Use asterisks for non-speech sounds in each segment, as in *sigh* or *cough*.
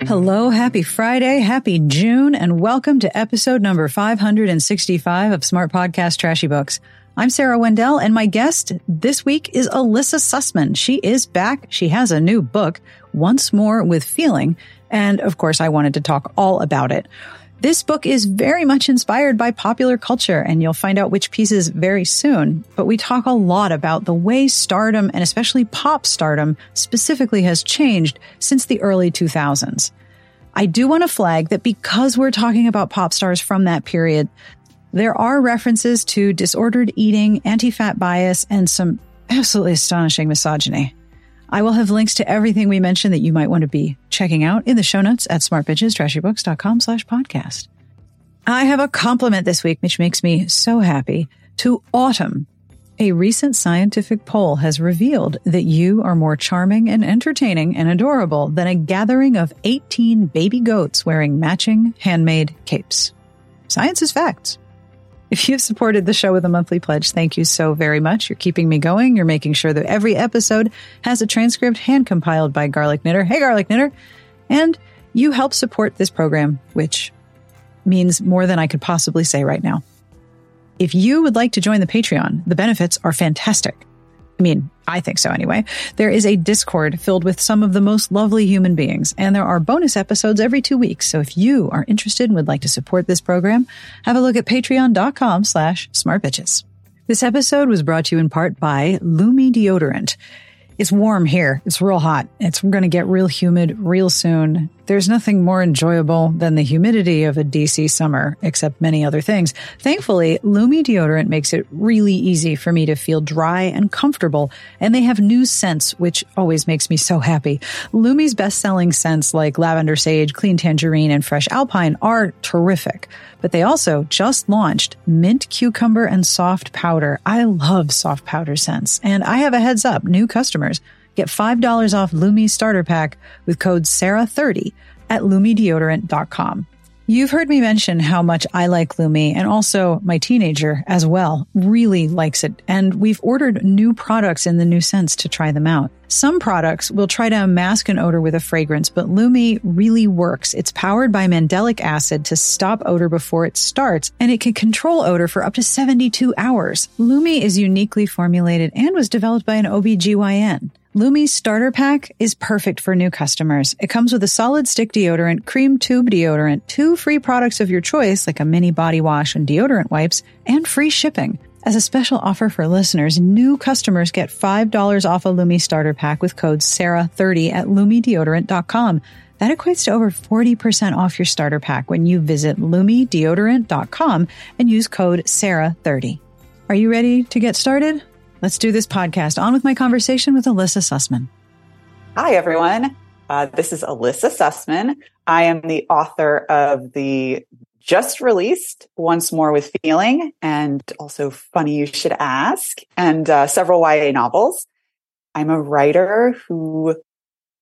Mm-hmm. Hello, happy Friday, happy June, and welcome to episode number 565 of Smart Podcast Trashy Books. I'm Sarah Wendell, and my guest this week is Elissa Sussman. She is back. She has a new book, Once More with Feeling, and of course, I wanted to talk all about it. This book is very much inspired by popular culture, and you'll find out which pieces very soon. But we talk a lot about the way stardom, and especially pop stardom, specifically has changed since the early 2000s. I do want to flag that because we're talking about pop stars from that period, there are references to disordered eating, anti-fat bias, and some absolutely astonishing misogyny. I will have links to everything we mentioned that you might want to be checking out in the show notes at smartbitchestrashybooks.com slash podcast. I have a compliment this week, which makes me so happy to Autumn. A recent scientific poll has revealed that you are more charming and entertaining and adorable than a gathering of 18 baby goats wearing matching handmade capes. Science is facts. If you've supported the show with a monthly pledge, thank you so very much. You're keeping me going. You're making sure that every episode has a transcript hand compiled by Garlic Knitter. Hey, Garlic Knitter. And you help support this program, which means more than I could possibly say right now. If you would like to join the Patreon, the benefits are fantastic. I mean, I think so anyway. There is a Discord filled with some of the most lovely human beings, and there are bonus episodes every two weeks. So if you are interested and would like to support this program, have a look at patreon.com slash smartbitches. This episode was brought to you in part by Lume Deodorant. It's warm here. It's real hot. It's going to get real humid real soon. There's nothing more enjoyable than the humidity of a DC summer, except many other things. Thankfully, Lume deodorant makes it really easy for me to feel dry and comfortable, and they have new scents, which always makes me so happy. Lume's best-selling scents like lavender sage, clean tangerine, and fresh alpine are terrific but they also just launched mint cucumber and soft powder. I love soft powder scents, and I have a heads up, new customers get $5 off Lume starter pack with code SARAH30 at lumedeodorant.com. You've heard me mention how much I like Lume, and also my teenager as well really likes it. And we've ordered new products in the new sense to try them out. Some products will try to mask an odor with a fragrance, but Lume really works. It's powered by mandelic acid to stop odor before it starts, and it can control odor for up to 72 hours. Lume is uniquely formulated and was developed by an OBGYN. Lume's starter pack is perfect for new customers. It comes with a solid stick deodorant, cream tube deodorant, two free products of your choice, like a mini body wash and deodorant wipes, and free shipping. As a special offer for listeners, new customers get $5 off a Lume starter pack with code SARAH30 at lumedeodorant.com. That equates to over 40% off your starter pack when you visit lumedeodorant.com and use code SARAH30. Are you ready to get started? Let's do this podcast. On with my conversation with Elissa Sussman. Hi, everyone. Uh, this is Elissa Sussman. I am the author of the just released Once More with Feeling and also Funny You Should Ask and uh, several YA novels. I'm a writer who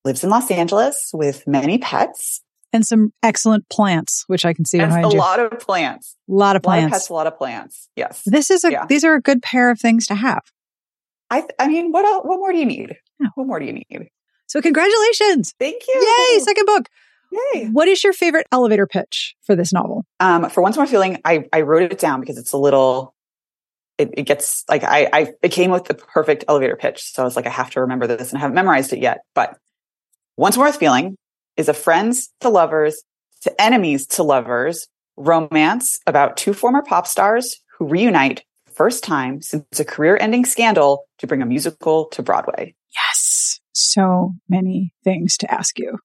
lives in Los Angeles with many pets and some excellent plants, which I can see and behind a you. lot of plants. A lot of A lot of plants. pets, a lot of plants. Yes. This is a Yeah. these are a good pair of things to have. I, I mean, what else, what more do you need? Yeah. What more do you need? So congratulations. Thank you. Yay, second book. Yay. What is your favorite elevator pitch for this novel? Um, for once more feeling, I, I wrote it down because it's a little, it, it gets like, I, I, it came with the perfect elevator pitch. So I was like, I have to remember this and I haven't memorized it yet. But once more feeling is a friends to lovers to enemies to lovers romance about two former pop stars who reunite first time since a career ending scandal to bring a musical to Broadway. Yes. So many things to ask you.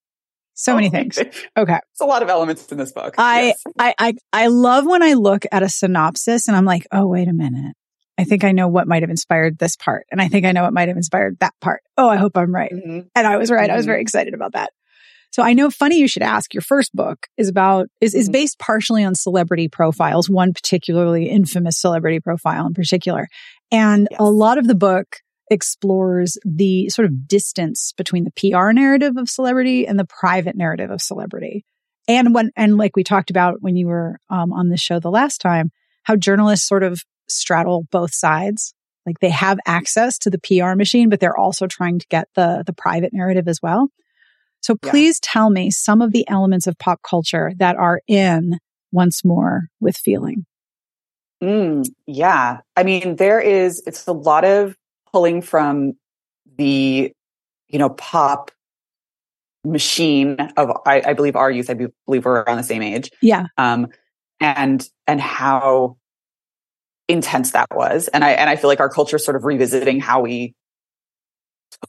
So many *laughs* things. Okay. It's a lot of elements in this book. I, Yes. I, I, I love when I look at a synopsis and I'm like, oh, wait a minute. I think I know what might have inspired this part. And I think I know what might have inspired that part. Oh, I hope I'm right. Mhm. And I was right. I was Mhm. very excited about that. So I know funny you should ask. Your first book is about is is Mhm. based partially on celebrity profiles, one particularly infamous celebrity profile in particular. And Yes. a lot of the book explores the sort of distance between the PR narrative of celebrity and the private narrative of celebrity. And when and like we talked about when you were um, on the show the last time, how journalists sort of straddle both sides. Like they have access to the PR machine, but they're also trying to get the the private narrative as well. So Yeah. please tell me some of the elements of pop culture that are in once more with feeling. Mm, yeah. I mean, there is, it's a lot of pulling from the, you know, pop machine of, I, I believe our youth, I believe we're around the same age. Yeah. Um, and, and how intense that was. And I, and I feel like our culture is sort of revisiting how we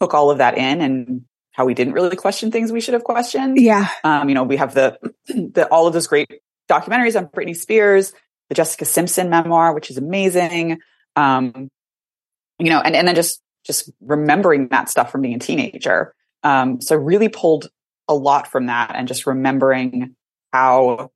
took all of that in and how we didn't really question things we should have questioned. Yeah. Um, you know, we have the, the all of those great documentaries on Britney Spears, the Jessica Simpson memoir, which is amazing. Um, you know, and, and then just just remembering that stuff from being a teenager. Um, so really pulled a lot from that and just remembering how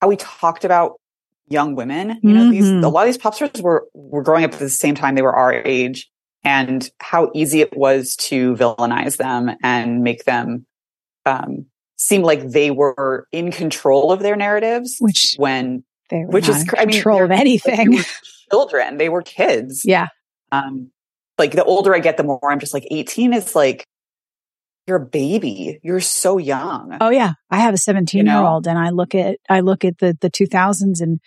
how we talked about young women. You know, these Mhm. a lot of these pop stars were were growing up at the same time they were our age, and how easy it was to villainize them and make them um, seem like they were in control of their narratives. Which when they were which not is I mean, control of anything. children, they were kids. yeah. Um, like the older I get, the more I'm just like 18 is like you're a baby. You're so young. Oh yeah. I have a 17 You year old and I look at, I look at the, the 2000s and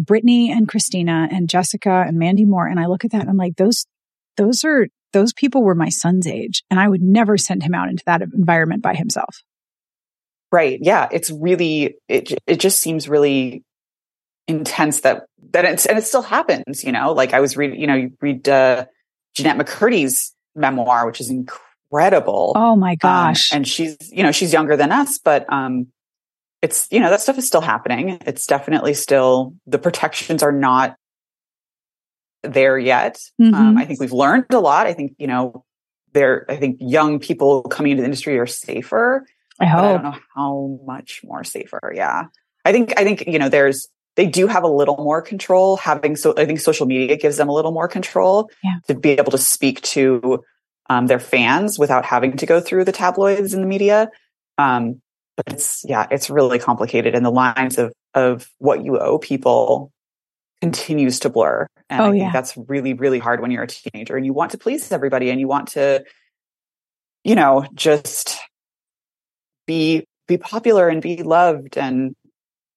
Britney and Christina and Jessica and Mandy Moore. And I look at that and I'm like, those, those are, those people were my son's age and I would never send him out into that environment by himself. Right. Yeah. It's really, it, it just seems really intense that, that it's, and it still happens, you know, like I was reading, you know, you read, uh, Jennette McCurdy's memoir, which is incredible. Oh my Um, gosh. and she's, you know, she's younger than us, but, um, it's, you know, that stuff is still happening. It's definitely still, the protections are not there yet. Um, Mhm. I think we've learned a lot. I think, you know, there, I think young people coming into the industry are safer, I but I hope. don't know how much more safer. Yeah. I think, I think, you know, there's, they do have a little more control having, so I think social media gives them a little more control Yeah. to be able to speak to um, their fans without having to go through the tabloids and the media. Um, but it's, yeah, it's really complicated and the lines of, of what you owe people continues to blur. And Oh, I think yeah. that's really, really hard when you're a teenager and you want to please everybody and you want to, you know, just be, be popular and be loved. And,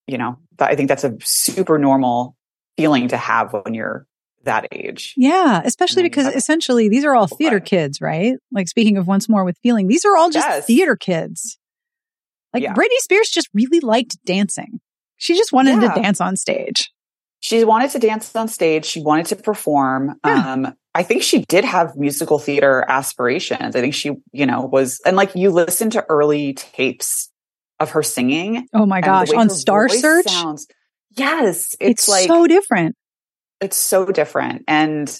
you know, I think that's a super normal feeling to have when you're that age. Yeah, especially because essentially these are all theater kids, right? Like speaking of once more with feeling, these are all just Yes. theater kids. Like Yeah. Britney Spears just really liked dancing. She just wanted Yeah. to dance on stage. She wanted to dance on stage. She wanted to perform. Yeah. Um, I think she did have musical theater aspirations. I think she, you know, was, and like you listen to early tapes of her singing. Oh my gosh, on Star Search, Sounds, yes. it's, It's, like, so different. it's so different. And,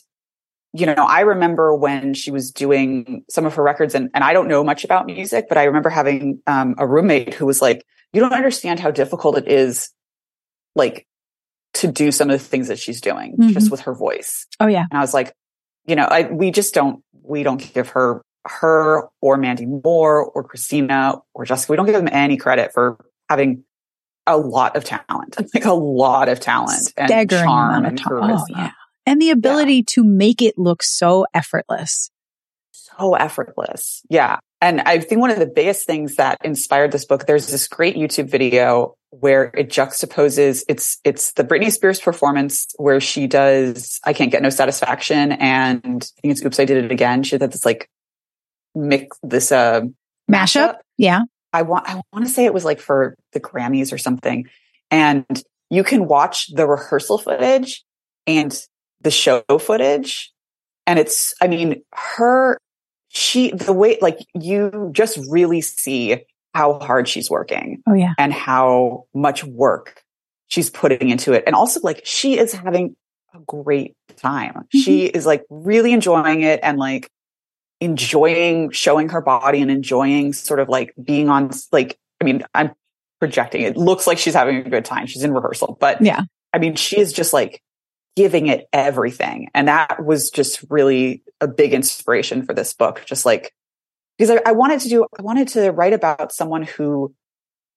you know, I remember when she was doing some of her records and, and I don't know much about music, but I remember having um, a roommate who was like, you don't understand how difficult it is, like to do some of the things that she's doing Mhm. just with her voice. Oh yeah, And I was like, you know, I, we just don't, we don't give her her or Mandy Moore or Christina or Jessica, we don't give them any credit for having a lot of talent, like a lot of talent and Staggering charm and charisma. Oh, yeah. And the ability to make it look so effortless. So effortless. Yeah. And I think one of the biggest things that inspired this book, there's this great YouTube video where it juxtaposes it's it's the Britney Spears performance where she does I can't get no satisfaction and I think it's oops I did it again. She did this like mix this uh Mashup? Yeah. I want I want to say it was like for the Grammys or something. And you can watch the rehearsal footage and the show footage. And it's I mean, her she the way like you just really see how hard she's working Oh, yeah. and how much work she's putting into it. And also like she is having a great time. Mm-hmm. She is like really enjoying it and like enjoying showing her body and enjoying sort of like being on like I mean, I'm projecting. It looks like she's having a good time. She's in rehearsal, but Yeah. I mean, she is just like giving it everything. And that was just really a big inspiration for this book. Just like, because I, I wanted to do, I wanted to write about someone who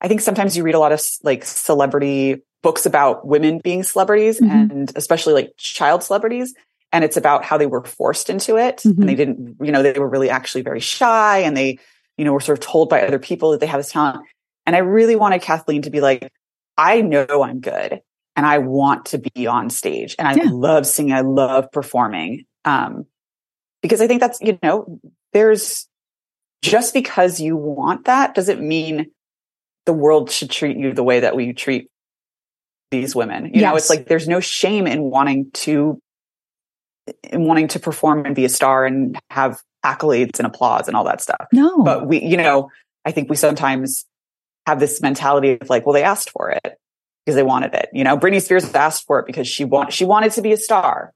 I think sometimes you read a lot of like celebrity books about women being celebrities Mhm. and especially like child celebrities. And it's about how they were forced into it Mhm. and they didn't, you know, they were really actually very shy and they, you know, were sort of told by other people that they have this talent. And I really wanted Kathleen to be like, I know I'm good and I want to be on stage and I Yeah. love singing. I love performing. Um, because I think that's, you know, there's just because you want that doesn't mean the world should treat you the way that we treat these women. You know, it's like there's no shame in wanting to in wanting to perform and be a star and have accolades and applause and all that stuff. No. But we, you know, I think we sometimes have this mentality of like, well, they asked for it because they wanted it. You know, Britney Spears asked for it because she want she wanted to be a star.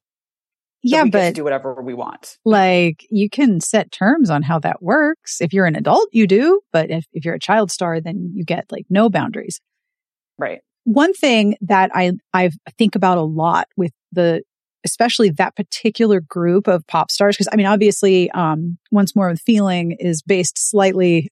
So yeah, we get to but do whatever we want. like you can set terms on how that works. If you're an adult, you do. But if, if you're a child star, then you get like no boundaries. Right. one thing that I I think about a lot with the especially that particular group of pop stars because I mean obviously um once more with feeling is based slightly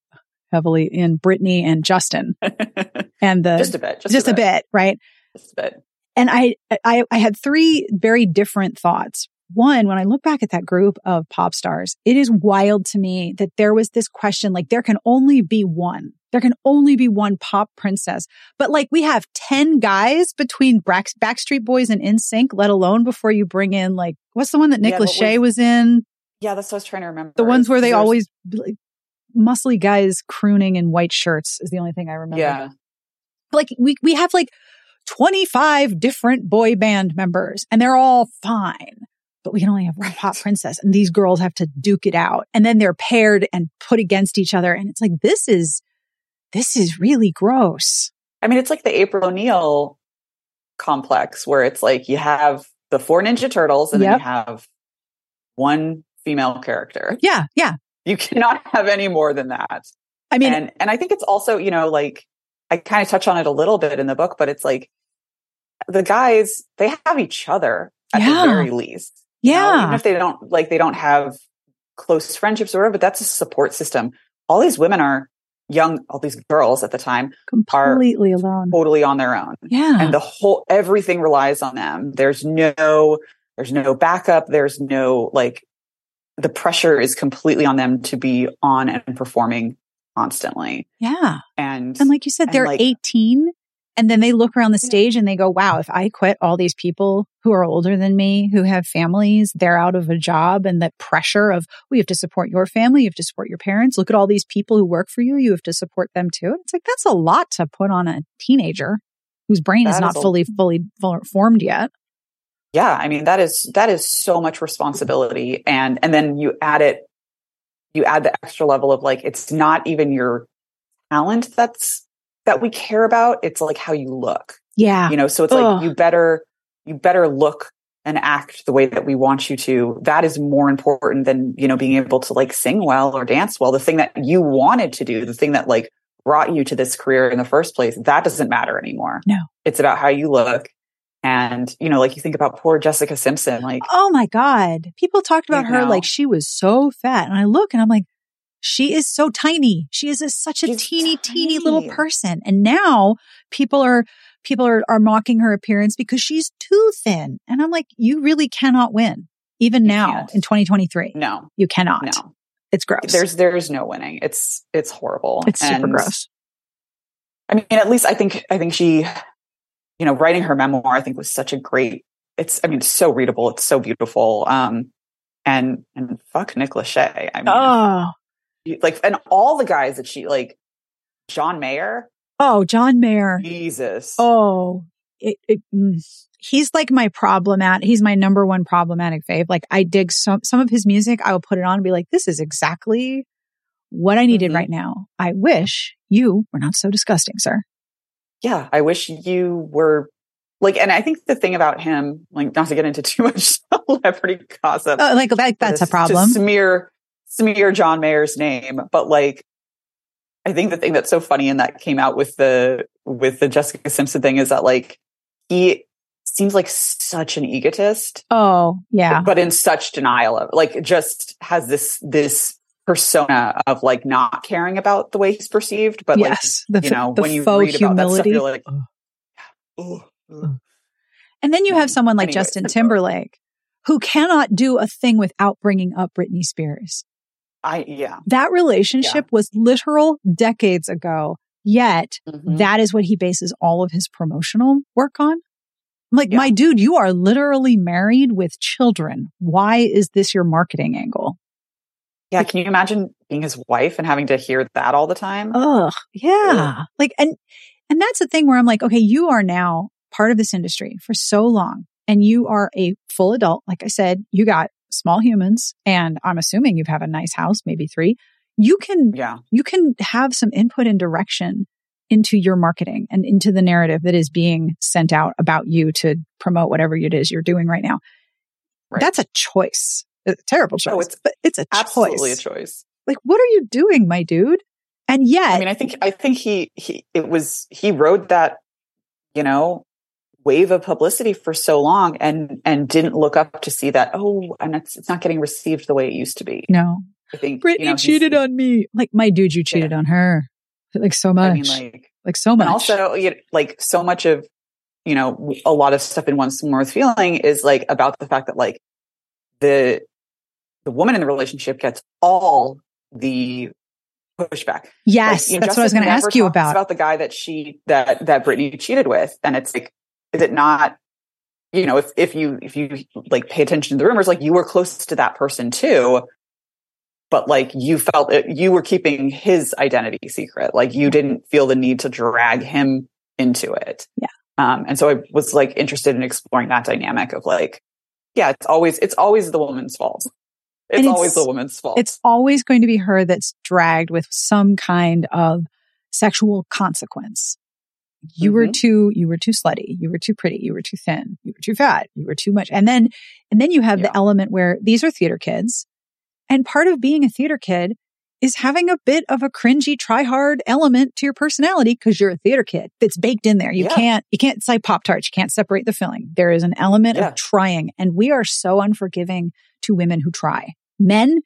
heavily in Britney and Justin *laughs* and the just a bit. Just, just a bit right Just a bit. and I, I I had three very different thoughts. One, when I look back at that group of pop stars, it is wild to me that there was this question like there can only be one. There can only be one pop princess. But like we have 10 guys between Brax- Backstreet Boys and NSYNC, let alone before you bring in like what's the one that Nick Yeah, Lachey was- was in? Yeah, that's what I was trying to remember. The ones where they always like, muscly guys crooning in white shirts is the only thing I remember Yeah. like we we have like 25 different boy band members and they're all fine but we can only have one pop princess and these girls have to duke it out and then they're paired and put against each other and it's like this is this is really gross I mean, it's like the April O'Neil complex where it's like you have the four Ninja Turtles and then you have one female character. yeah yeah You cannot *laughs* have any more than that. i mean and and I think it's also, you know, like I kind of touch on it a little bit in the book, but it's like the guys, they have each other at Yeah. the very least. you know, yeah even if they don't like they don't have close friendships or whatever, but that's a support system. All these women are young, all these girls at the time completely alone totally on their own. yeah And the whole everything relies on them. There's no there's no backup, there's no like the pressure is completely on them to be on and performing constantly. yeah. And and like you said they're like- 18 and then they look around the stage and they go wow if i quit all these people who are older than me who have families they're out of a job and the pressure of we have to support your family you have to support your parents look at all these people who work for you you have to support them too. It's like that's a lot to put on a teenager whose brain is not is a- fully fully formed yet yeah, I mean that is that is so much responsibility. And and then you add it you add the extra level of like it's not even your talent that's that we care about. It's like how you look. yeah you know so it's Ugh. like you better you better look and act the way that we want you to that is more important than you know being able to like sing well or dance well the thing that you wanted to do the thing that like brought you to this career in the first place that doesn't matter anymore No. it's about how you look and you know like you think about poor jessica simpson like oh my god people talked about her know. like she was so fat and i look and i'm like She is so tiny. She is a, such a She's teeny, teeny little person. And now people are, people are, are mocking her appearance because she's too thin. And I'm like, you really cannot win. Even You now can't. in 2023, No, you cannot. no. It's gross. There's there's no winning. It's it's horrible. it's super gross. I mean, at least I think I think she, you know, writing her memoir, I think was such a great. It's I mean, it's so readable. It's so beautiful. Um, and and fuck Nick Lachey. I mean, Oh, like, and all the guys that she like, John Mayer. oh, John Mayer. Jesus. Oh, it, it, mm. he's like my problematic. He's my number one problematic fave. Like I dig some some of his music. I will put it on and be like, this is exactly what I needed Mhm. right now. I wish you were not so disgusting, sir. Yeah. I wish you were like, and I think the thing about him, like, not to get into *laughs* too much celebrity gossip. Uh, like that, that's to- a problem. Smear smear John Mayer's name, but like I think the thing that's so funny and that came out with the with the Jessica Simpson thing is that like he seems like such an egotist, Oh, yeah. but in such denial of like just has this this persona of like not caring about the way he's perceived, but yes. The, like you know the when you faux read about that stuff, humility. you're like, Ugh. "Ooh, ooh." and then you have someone like Anyway, Justin Timberlake who cannot do a thing without bringing up Britney Spears. I yeah. That relationship was literal decades ago. Yet Mhm. that is what he bases all of his promotional work on. I'm like, Yeah. my dude, you are literally married with children. Why is this your marketing angle? Yeah, can you imagine being his wife and having to hear that all the time? Ugh. Yeah. Like, and, and that's the thing where I'm like, okay, you are now part of this industry for so long and you are a full adult. Like I said, you got small humans and I'm assuming you have a nice house, maybe three. You can Yeah. you can have some input and direction into your marketing and into the narrative that is being sent out about you to promote whatever it is you're doing right now. Right. That's a choice. A terrible oh, choice, Oh, it's but it's a Absolutely choice. a choice. Like, what are you doing, my dude? And yet, I mean, I think I think he he it was he rode that, you know, wave of publicity for so long and and didn't look up to see that oh, and it's it's not getting received the way it used to be. no, I think Britney you know, cheated on me. Like, my dude, you cheated on her. Like so much. I mean, like, like so much. and also you know, like so much of you know a lot of stuff in Once More with Feeling is like about the fact that like the the woman in the relationship gets all the pushback. yes, Like, you know, that's what I was going to ask you about. about the guy that she that that Britney cheated with, and it's like, is it not? You know, if if you if you like pay attention to the rumors, like you were close to that person too, but like you felt it, you were keeping his identity secret, like you didn't feel the need to drag him into it. Yeah. Um, and so I was like interested in exploring that dynamic of like, yeah, it's always it's always the woman's fault. It's, always the woman's fault. it's always going to be her that's dragged with some kind of sexual consequence. You were Mhm. too, you were too slutty. You were too pretty. You were too thin. You were too fat. You were too much. And then, and then you have Yeah. the element where these are theater kids. And part of being a theater kid is having a bit of a cringy, try hard element to your personality because you're a theater kid. It's baked in there. You Yeah. can't, you can't, like Pop Tarts. You can't separate the filling. There is an element Yeah. of trying. And we are so unforgiving to women who try. Men,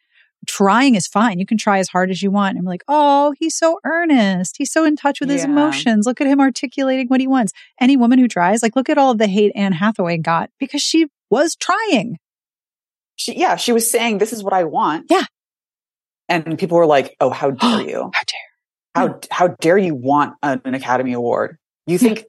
trying is fine. You can try as hard as you want. I'm like, oh, he's so earnest. He's so in touch with his emotions. Look at him articulating what he wants. Any woman who tries, like, look at all of the hate Anne Hathaway got because she was trying. she, yeah, she was saying, "This is what I want." Yeah. and people were like, "Oh, how *gasps* dare you? How dare. How how dare you want an, an Academy Award? You think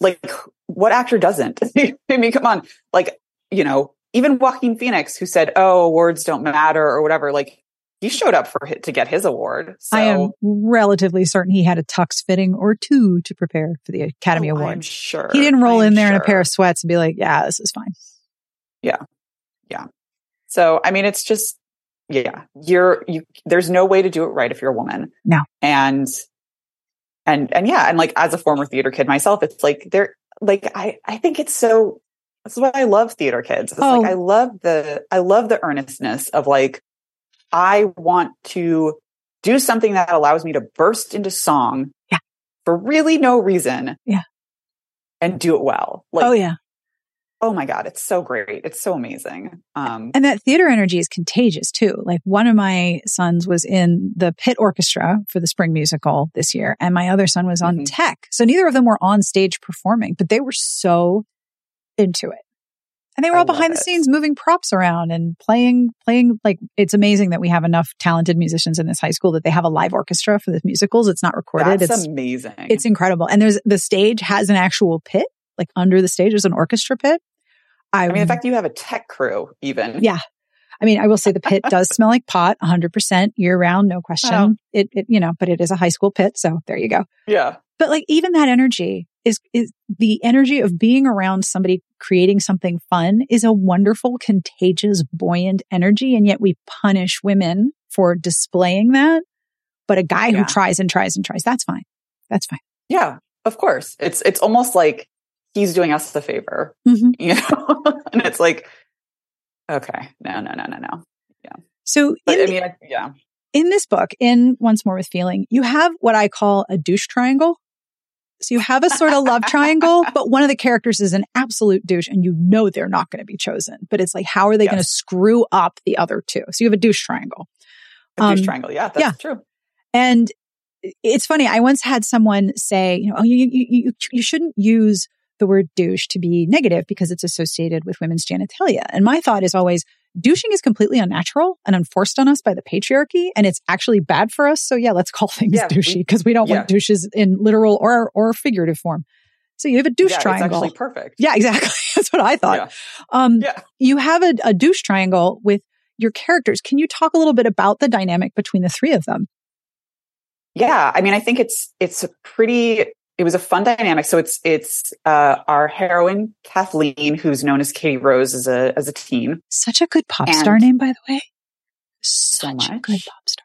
like what actor doesn't? *laughs* I mean, come on, like you know, even Joaquin Phoenix, who said, "Oh, awards don't matter" or whatever, like." He showed up for to get his award. So I am relatively certain he had a tux fitting or two to prepare for the Academy Oh, I'm Award. sure He didn't roll I'm in there in a pair of sweats and be like, yeah, this is fine. Yeah, yeah. So, I mean, it's just, yeah, you're, you, there's no way to do it right if you're a woman. No. And, and, and yeah. And like, as a former theater kid myself, it's like, they're like, I, I think it's so, that's why I love theater kids. It's Oh. like, I love the, I love the earnestness of like, I want to do something that allows me to burst into song. Yeah. For really no reason. Yeah. And do it well. Like, oh, yeah. oh my god it's so great it's so amazing um And that theater energy is contagious too. Like one of my sons was in the pit orchestra for the spring musical this year, and my other son was on Mhm. tech. So neither of them were on stage performing, but they were so into it. And they were I all behind the it. scenes moving props around and playing, playing like it's amazing that we have enough talented musicians in this high school that they have a live orchestra for the musicals. It's not recorded. that's it's amazing it's incredible. And there's the stage has an actual pit, like under the stage, there's an orchestra pit. I, i mean in um, fact you have a tech crew even Yeah. I mean, I will say the pit does *laughs* smell like pot 100% year round, no question. Oh. It, it, you know, but it is a high school pit. So there you go. yeah But like even that energy is, is the energy of being around somebody creating something fun is a wonderful, contagious, buoyant energy. And yet we punish women for displaying that. But a guy Yeah. who tries and tries and tries, that's fine. That's fine. yeah of course it's it's almost like he's doing us the favor Mhm. *laughs* you know *laughs* and it's like okay no no no no no Yeah. So but i mean yeah in this book, in Once More with Feeling, you have what I call a douche triangle. So you have a sort of love *laughs* triangle, but one of the characters is an absolute douche and you know they're not going to be chosen. But it's like, how are they going to screw up the other two? So you have a douche triangle. a douche Um, triangle yeah that's yeah. true And it's funny. I once had someone say, you know, oh, you, you, you, you shouldn't use the word douche to be negative because it's associated with women's genitalia. And my thought is always douching is completely unnatural and enforced on us by the patriarchy. And it's actually bad for us. So yeah, let's call things Yeah, douchey because we don't yeah. want douches in literal or, or figurative form. So you have a douche yeah, triangle. it's actually perfect yeah, exactly. *laughs* That's what I thought. Yeah. Um, Yeah. you have a, a douche triangle with your characters. Can you talk a little bit about the dynamic between the three of them? Yeah, I mean, I think it's it's a pretty. It was a fun dynamic. So it's it's uh, our heroine Kathleen, who's known as Katie Rose as a as a teen. Such a good pop And- star name, by the way. Such a much. good pop star.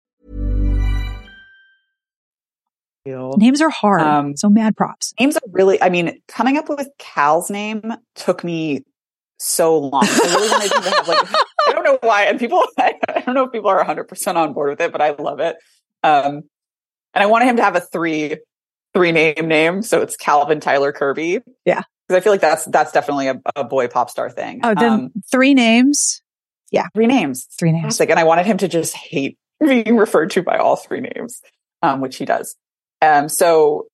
Names are hard. Um, so mad props. Names are really. I mean, coming up with Cal's name took me so long. I really wanted to have like. *laughs* I don't know why, and people. *laughs* I, don't know if people are 100 percent on board with it, but I love it. Um, and I wanted him to have a three three name name, so it's Calvin Tyler Kirby. Yeah. because I feel like that's that's definitely a, a boy pop star thing. Oh, then Um, three names. Yeah. three names. Three names. Fantastic. And I wanted him to just hate *laughs* being referred to by all three names, um, which he does. Um, so,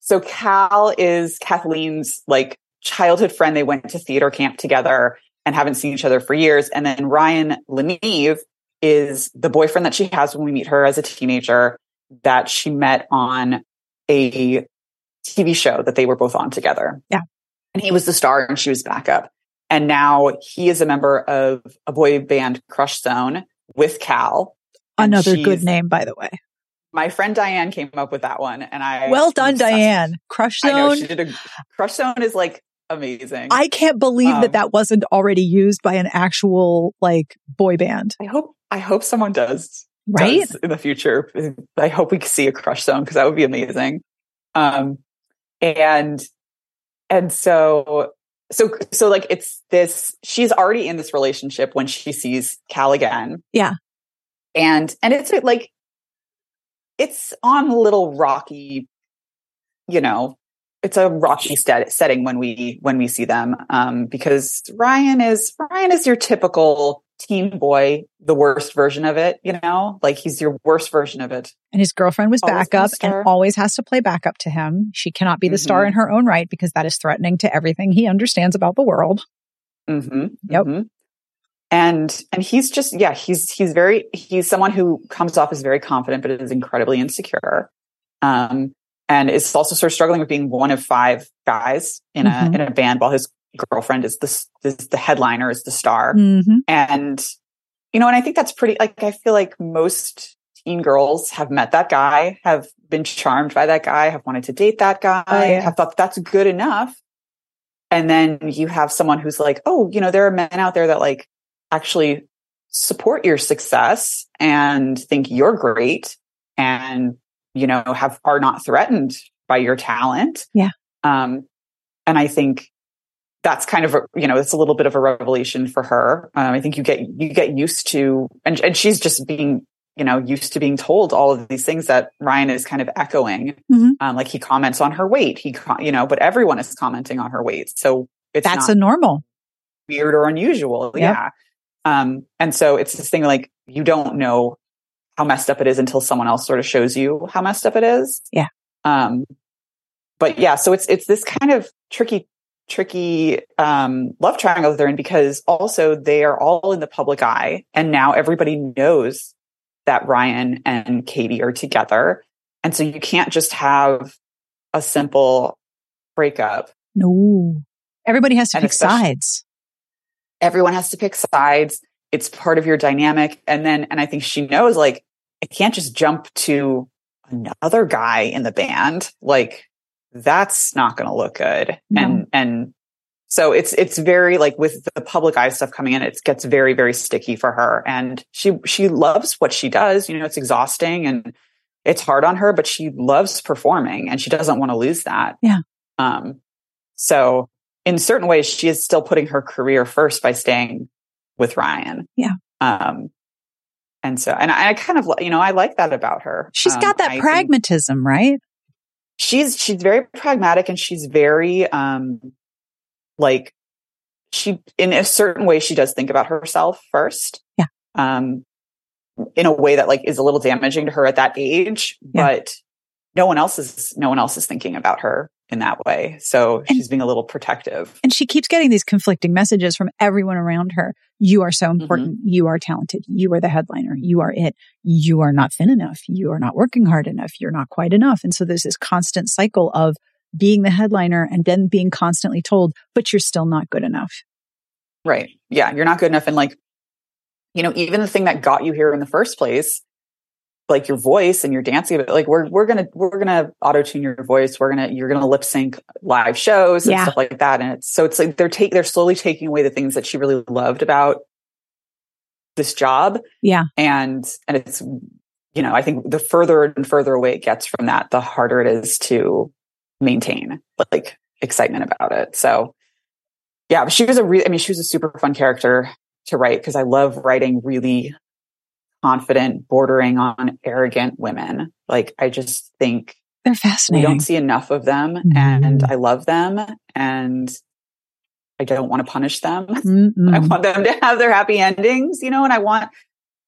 so Cal is Kathleen's like childhood friend. They went to theater camp together and haven't seen each other for years. And then Ryan Leneve is the boyfriend that she has when we meet her as a teenager that she met on a TV show that they were both on together. Yeah. And he was the star and she was backup. And now he is a member of a boy band Crush Zone with Cal. Another good name, by the way. My friend Diane came up with that one and I Well done, Diane. Crush Zone. I know she did a Crush Zone is like amazing. I can't believe that Um, that wasn't already used by an actual like boy band, I hope I hope someone does right? does in the future. I hope we can see a crush zone because that would be amazing. Um, and and so so so like it's this. She's already in this relationship when she sees Cal again. Yeah. and and it's like it's on a little rocky, you know. It's a rocky set, setting when we when we see them um, because Ryan is Ryan is your typical teen boy, the worst version of it. You know, like he's your worst version of it. And his girlfriend was Always backup and always has to play backup to him. She cannot be the star Mhm. in her own right because that is threatening to everything he understands about the world. Mm-hmm. Yep. mhm. And and he's just yeah he's he's very he's someone who comes off as very confident but is incredibly insecure. Um, and is also sort of struggling with being one of five guys in a Mhm. in a band while his girlfriend is the is the headliner is the star Mm-hmm. and you know and i think that's pretty like i feel like most teen girls have met that guy have been charmed by that guy have wanted to date that guy Oh, yeah. have thought that's good enough and then you have someone who's like oh you know there are men out there that like actually support your success and think you're great and you know have are not threatened by your talent Yeah. um and i think that's kind of a, you know it's a little bit of a revelation for her um, i think you get you get used to and, and she's just being you know used to being told all of these things that ryan is kind of echoing Mhm. um, like he comments on her weight he you know but everyone is commenting on her weight so it's That's a normal. weird or unusual Yep. yeah um and so it's this thing like you don't know how messed up it is until someone else sort of shows you how messed up it is Yeah. um but yeah so it's it's this kind of tricky tricky um love triangle that they're in because also they are all in the public eye and now everybody knows that Ryan and Katie are together and so you can't just have a simple breakup No. Everybody has to And pick sides. Everyone has to pick sides. It's part of your dynamic. And then, and I think she knows like, I can't just jump to another guy in the band. Like that's not going to look good. No. And, and so it's, it's very like with the public eye stuff coming in, it gets very, very sticky for her. And she, she loves what she does. You know, it's exhausting and it's hard on her, but she loves performing and she doesn't want to lose that. Yeah. Um, so in certain ways, she is still putting her career first by staying with Ryan. Yeah. Um, and so, and I, I kind of, you know, I like that about her. She's Um, got that I pragmatism, right? She's, she's very pragmatic and she's very, um, like she, in a certain way, she does think about herself first. Yeah. Um, in a way that like is a little damaging to her at that age, Yeah. but no one else is, no one else is thinking about her in that way. So And- she's being a little protective. And she keeps getting these conflicting messages from everyone around her. You are so mm-hmm. important. You are talented. You are the headliner. You are it. You are not thin enough. You are not working hard enough. You're not quite enough. And so there's this constant cycle of being the headliner and then being constantly told, but you're still not good enough. Right. Yeah. You're not good enough. And like, you know, even the thing that got you here in the first place, like your voice and your dancing, but like we're, we're to, we're to auto tune your voice. We're to, you're to lip sync live shows and Yeah. stuff like that. And it's, so it's like they're take, they're slowly taking away the things that she really loved about this job. Yeah. And, and it's, you know, I think the further and further away it gets from that, the harder it is to maintain like excitement about it. So yeah, she was a real, I mean, she was a super fun character to write because I love writing really confident, bordering on arrogant women. Like, I just think They're we fascinating. don't see enough of them and I love them and I don't want to punish them. *laughs* I Mm-mm. want them to have their happy endings, you know, and I want,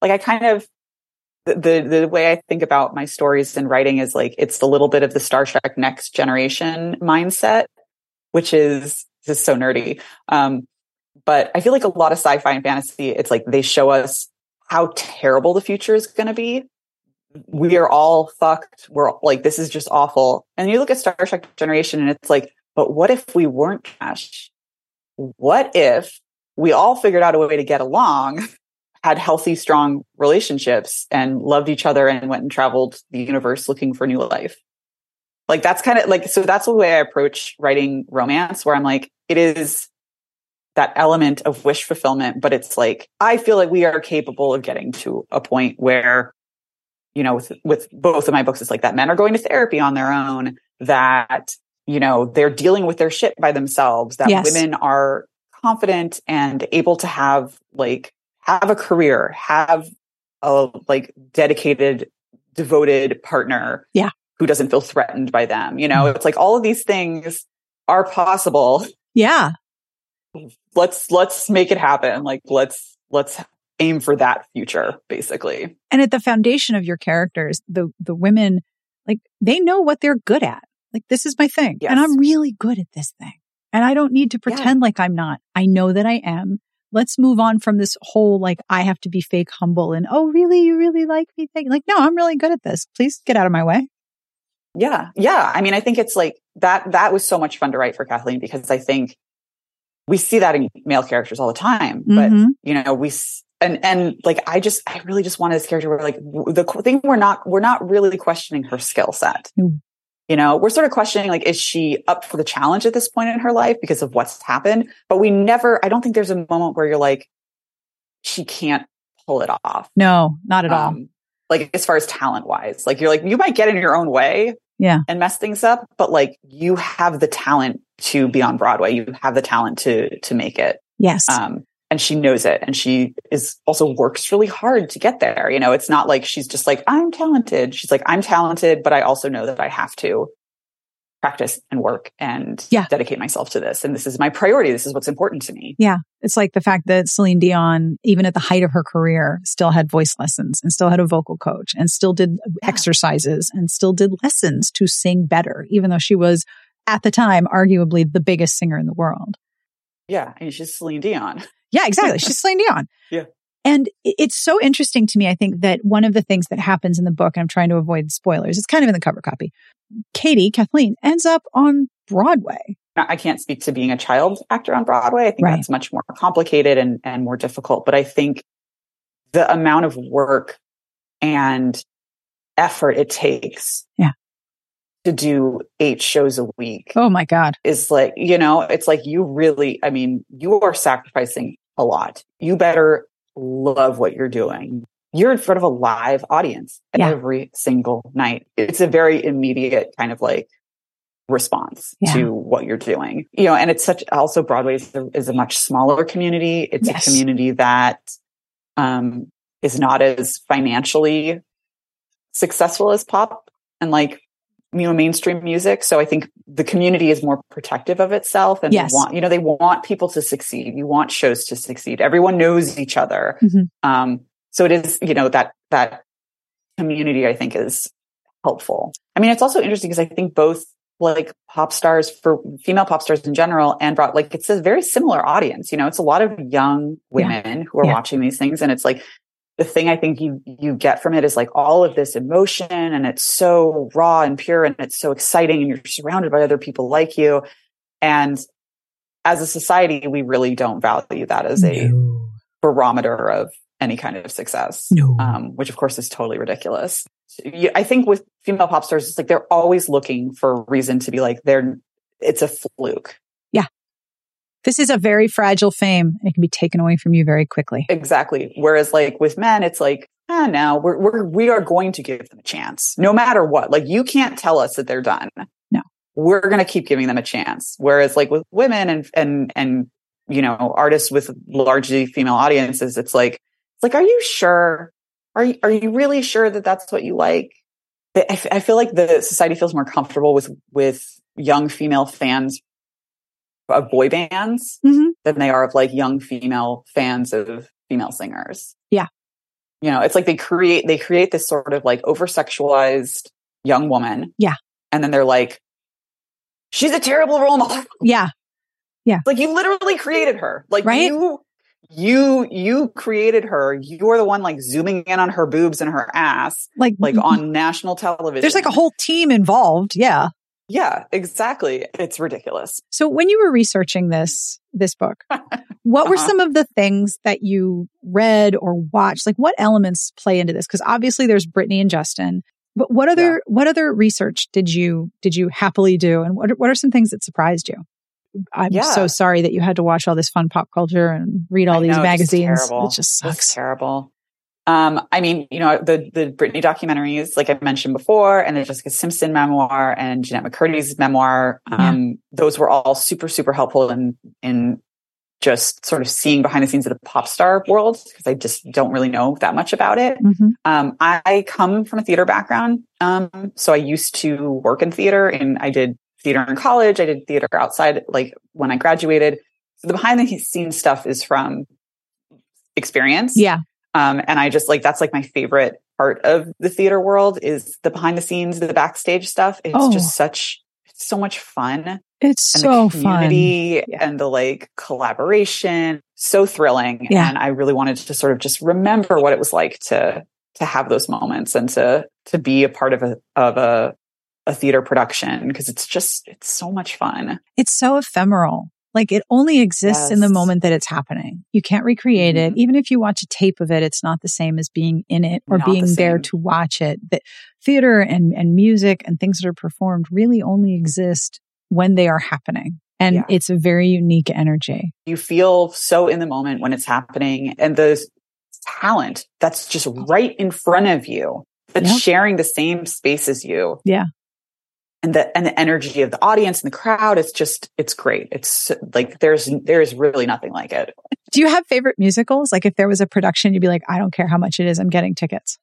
like, I kind of, the, the, the way I think about my stories and writing is like, it's the little bit of the Star Trek next generation mindset, which is, is so nerdy. Um, but I feel like a lot of sci-fi and fantasy, it's like they show us how terrible the future is going to be. We are all fucked. We're like, this is just awful. And you look at Star Trek Generation and it's like, but what if we weren't trash? What if we all figured out a way to get along, *laughs* had healthy, strong relationships and loved each other and went and traveled the universe looking for new life? Like that's kind of like, so that's the way I approach writing romance where I'm like, it is that element of wish fulfillment, but it's like, I feel like we are capable of getting to a point where, you know, with, with both of my books, it's like that men are going to therapy on their own, that, you know, they're dealing with their shit by themselves, that Yes. women are confident and able to have like, have a career, have a like dedicated, devoted partner. Yeah. Who doesn't feel threatened by them. You know, mm-hmm. it's like all of these things are possible Yeah. Let's let's make it happen like let's let's aim for that future basically And at the foundation of your characters, the, the women, like they know what they're good at. Like this is my thing and I'm really good at this thing and I don't need to pretend like I'm not. I know that I am. Let's move on from this whole, like, I have to be fake humble and, oh, really? You really like me thing? Like, no, I'm really good at this. Please get out of my way. Yeah. Yeah. I mean, I think it's like that, that was so much fun to write for Kathleen because I think we see that in male characters all the time, but Mhm. you know, we, and, and like, I just, I really just wanted this character where like the thing we're not, we're not really questioning her skill set. No. You know, we're sort of questioning like, is she up for the challenge at this point in her life because of what's happened? But we never, I don't think there's a moment where you're like, she can't pull it off. No, not at all. Um, like as far as talent wise, like you're like, you might get in your own way Yeah. and mess things up, but like you have the talent to be on Broadway. You have the talent to, to make it. Yes. Um, and she knows it. And she is also works really hard to get there. You know, it's not like she's just like, I'm talented. She's like, I'm talented, but I also know that I have to practice and work and Yeah. dedicate myself to this. And this is my priority. This is what's important to me. Yeah. It's like the fact that Celine Dion, even at the height of her career, still had voice lessons and still had a vocal coach and still did exercises and still did lessons to sing better, even though she was at the time arguably the biggest singer in the world. Yeah. And she's Celine Dion. Yeah, exactly. She's *laughs* Celine Dion. Yeah. And it's so interesting to me. I think that one of the things that happens in the book, and I'm trying to avoid spoilers, it's kind of in the cover copy. Katie, Kathleen, ends up on Broadway. I can't speak to being a child actor on Broadway. I think Right. that's much more complicated and, and more difficult. But I think the amount of work and effort it takes Yeah. to do eight shows a week Oh my God. is like, you know, it's like you really, I mean, you are sacrificing a lot. You better love what you're doing. You're in front of a live audience Yeah. every single night. It's a very immediate kind of like response Yeah. to what you're doing. You know, and it's such also Broadway is a, is a much smaller community. It's Yes. a community that um is not as financially successful as pop and like you know mainstream music so i think the community is more protective of itself and Yes. they want you know they want people to succeed you want shows to succeed everyone knows each other Mhm. um so it is you know that that community i think is helpful i mean it's also interesting because i think both like pop stars for female pop stars in general and brought like it's a very similar audience you know it's a lot of young women who are Yeah. watching these things and it's like the thing I think you you get from it is like all of this emotion and it's so raw and pure and it's so exciting and you're surrounded by other people like you. And as a society, we really don't value that as a No. barometer of any kind of success. No. Um, which of course is totally ridiculous. I think with female pop stars, it's like they're always looking for a reason to be like they're it's a fluke. Yeah, this is a very fragile fame and it can be taken away from you very quickly. Exactly. Whereas like with men, it's like, ah, no, we're, we're, we are going to give them a chance no matter what. Like you can't tell us that they're done. No. We're going to keep giving them a chance. Whereas like with women and, and, and, you know, artists with largely female audiences, it's like, like, are you sure? Are you, are you really sure that that's what you like? I, f- I feel like the society feels more comfortable with, with young female fans of boy bands Mhm. than they are of like young female fans of female singers. Yeah. You know, it's like they create they create this sort of like over sexualized young woman. Yeah. And then they're like, she's a terrible role model. Yeah. Yeah. Like you literally created her. Like Right? you you you created her. You are the one like zooming in on her boobs and her ass, Like, like on national television. there's like a whole team involved. Yeah. Yeah, exactly. It's ridiculous. So when you were researching this, this book, *laughs* what were Uh-huh. some of the things that you read or watched? Like what elements play into this? Cause obviously there's Britney and Justin, but what other, what other research did you, did you happily do? And what, what are some things that surprised you? I'm Yeah. so sorry that you had to watch all this fun pop culture and read all I these know, it's magazines. terrible. It just It's sucks. terrible. Um, I mean, you know, the the Britney documentaries, like I mentioned before, and the Jessica Simpson memoir and Jennette McCurdy's memoir, um, those were all super, super helpful in in just sort of seeing behind the scenes of the pop star world because I just don't really know that much about it. Mhm. Um, I, I come from a theater background, um, so I used to work in theater, and I did theater in college. I did theater outside, like when I graduated. So the behind the scenes stuff is from experience. Yeah. Um, and I just like that's like my favorite part of the theater world is the behind the scenes, the backstage stuff. It's Oh. just such so much fun. It's And so the fun. community Yeah. and the like collaboration. So thrilling. Yeah. And I really wanted to sort of just remember what it was like to to have those moments and to to be a part of a of a a theater production because it's just, it's so much fun. It's so ephemeral. Like it only exists yes. in the moment that it's happening. You can't recreate mm-hmm. it. Even if you watch a tape of it, it's not the same as being in it or not being the there to watch it. But theater and, and music and things that are performed really only exist when they are happening. And yeah. it's a very unique energy. You feel so in the moment when it's happening and the talent that's just right in front of you that's yep. sharing the same space as you. Yeah and the and the energy of the audience and the crowd it's just it's great. It's like there's there's really nothing like it. Do you have favorite musicals? Like if there was a production you'd be like i don't care how much it is i'm getting tickets.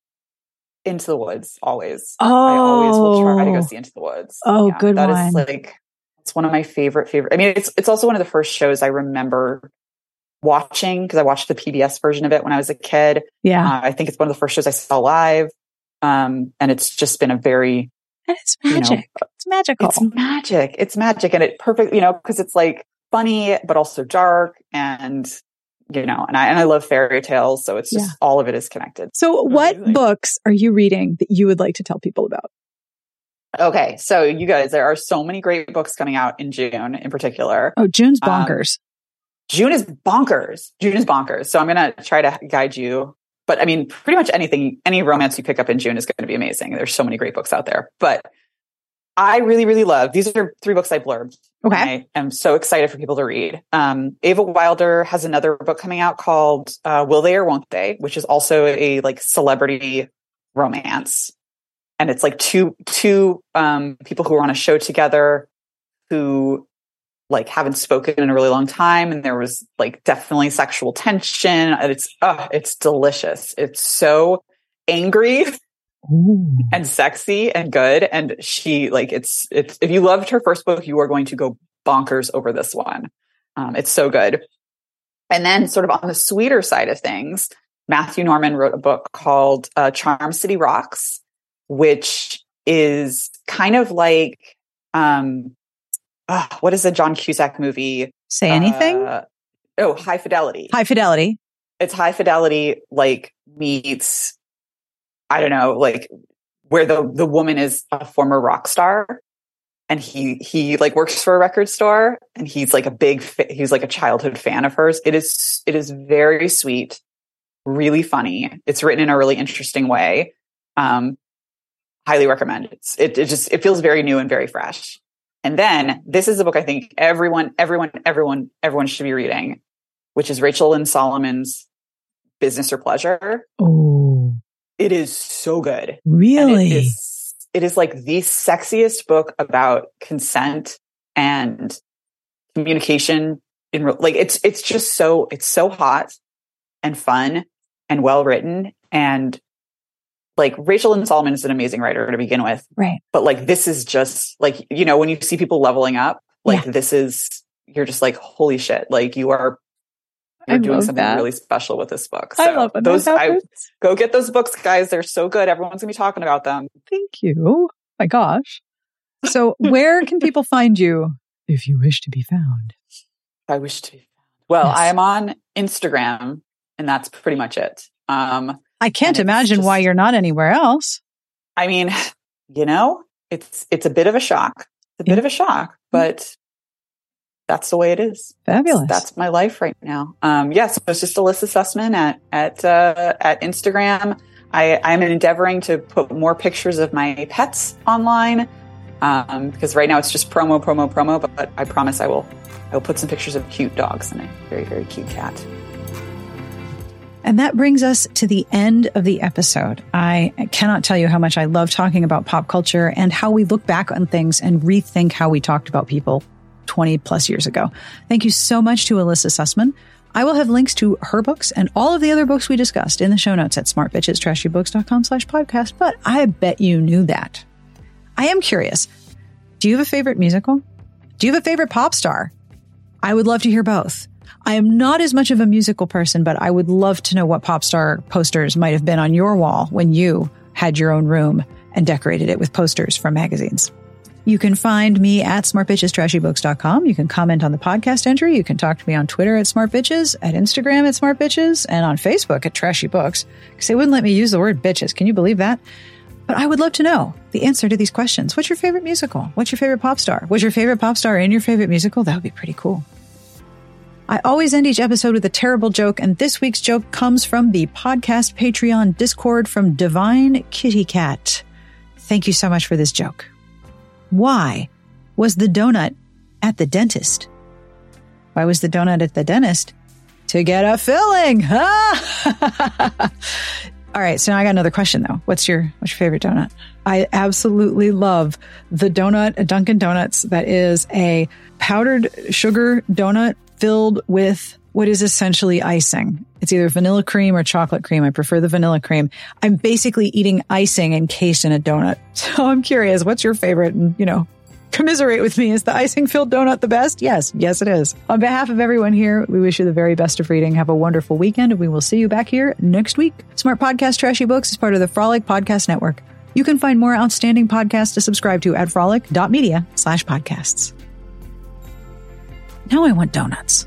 Into the woods always. Oh i always will try to go oh. see into the woods. Oh yeah, good that one. is like it's one of my favorite favorite i mean it's it's also one of the first shows i remember watching because i watched the pbs version of it when i was a kid. Yeah. Uh, i think it's one of the first shows i saw live. Um, and it's just been a very and it's magic. You know, it's magical. It's magic. It's magic. And it perfect, you know, because it's like funny, but also dark and you know, and I and I love fairy tales, so it's just yeah. all of it is connected. So what Amazing. books are you reading that you would like to tell people about? Okay, so you guys, there are so many great books coming out in June in particular. Oh, June's um, bonkers. Um, June is bonkers. June is bonkers. So I'm going to try to guide you but I mean, pretty much anything, any romance you pick up in June is going to be amazing. There's so many great books out there. But I really, really love these are three books I blurbed. Okay. I am so excited for people to read. Um, Ava Wilder has another book coming out called uh, Will They or Won't They, which is also a like celebrity romance. And it's like two two um, people who are on a show together who like haven't spoken in a really long time and there was like definitely sexual tension. And it's uh it's delicious. It's so angry Ooh. and sexy and good and she like it's it's if you loved her first book you are going to go bonkers over this one. Um, it's so good. And then sort of on the sweeter side of things matthew norman wrote a book called uh, charm city rocks which is kind of like um uh, what is the John Cusack movie? Say anything? Uh, oh, High Fidelity. High Fidelity. It's High Fidelity like meets I don't know, like where the the woman is a former rock star and he he like works for a record store and he's like a big he's like a childhood fan of hers. It is it is very sweet, really funny. It's written in a really interesting way. Um highly recommend. It's, it it just it feels very new and very fresh. And then this is a book I think everyone, everyone, everyone, everyone should be reading, which is Rachel Lynn Solomon's Business or Pleasure. Oh, it is so good. Really? It is, it is like the sexiest book about consent and communication in real, like it's it's just so it's so hot and fun and well written and like Rachel Lynn Solomon is an amazing writer to begin with. Right. But like this is just like, you know, when you see people leveling up, like yeah. this is, you're just like, holy shit. Like you are, you're I doing something that. really special with this book. So I love those. I, go get those books, guys. They're so good. Everyone's gonna be talking about them. Thank you. My gosh. So where can *laughs* people find you if you wish to be found? I wish to. Well, yes. I am on Instagram and that's pretty much it. Um, I can't imagine just, why you're not anywhere else. I mean, *sighs* you know, it's it's a bit of a shock. It's a bit of a shock, but that's the way it is. Fabulous. That's, that's my life right now. Um, yes, yeah, so it's just Elissa Sussman at at uh, at Instagram. I, I'm endeavoring to put more pictures of my pets online um, because right now it's just promo, promo, promo. But, but I promise I will I will put some pictures of cute dogs and a very very cute cat. And that brings us to the end of the episode. I cannot tell you how much I love talking about pop culture and how we look back on things and rethink how we talked about people 20 plus years ago. Thank you so much to Elissa Sussman. I will have links to her books and all of the other books we discussed in the show notes at smartbitchestrashybooks.com slash podcast, but I bet you knew that. I am curious. Do you have a favorite musical? Do you have a favorite pop star? I would love to hear both. I am not as much of a musical person, but I would love to know what pop star posters might have been on your wall when you had your own room and decorated it with posters from magazines. You can find me at smartbitchestrashybooks.com. You can comment on the podcast entry. You can talk to me on Twitter at smartbitches, at Instagram at smartbitches, and on Facebook at trashy books because they wouldn't let me use the word bitches. Can you believe that? But I would love to know the answer to these questions. What's your favorite musical? What's your favorite pop star? Was your favorite pop star in your favorite musical? That would be pretty cool. I always end each episode with a terrible joke, and this week's joke comes from the podcast Patreon Discord from Divine Kitty Cat. Thank you so much for this joke. Why was the donut at the dentist? Why was the donut at the dentist? To get a filling. *laughs* All right, so now I got another question though. What's your what's your favorite donut? I absolutely love the donut at Dunkin' Donuts that is a powdered sugar donut filled with what is essentially icing. It's either vanilla cream or chocolate cream. I prefer the vanilla cream. I'm basically eating icing encased in a donut. *laughs* So I'm curious, what's your favorite? And, you know, commiserate with me. Is the icing filled donut the best? Yes, yes, it is. On behalf of everyone here, we wish you the very best of reading. Have a wonderful weekend, and we will see you back here next week. Smart Podcast Trashy Books is part of the Frolic Podcast Network. You can find more outstanding podcasts to subscribe to at frolic.media slash podcasts. Now I want donuts.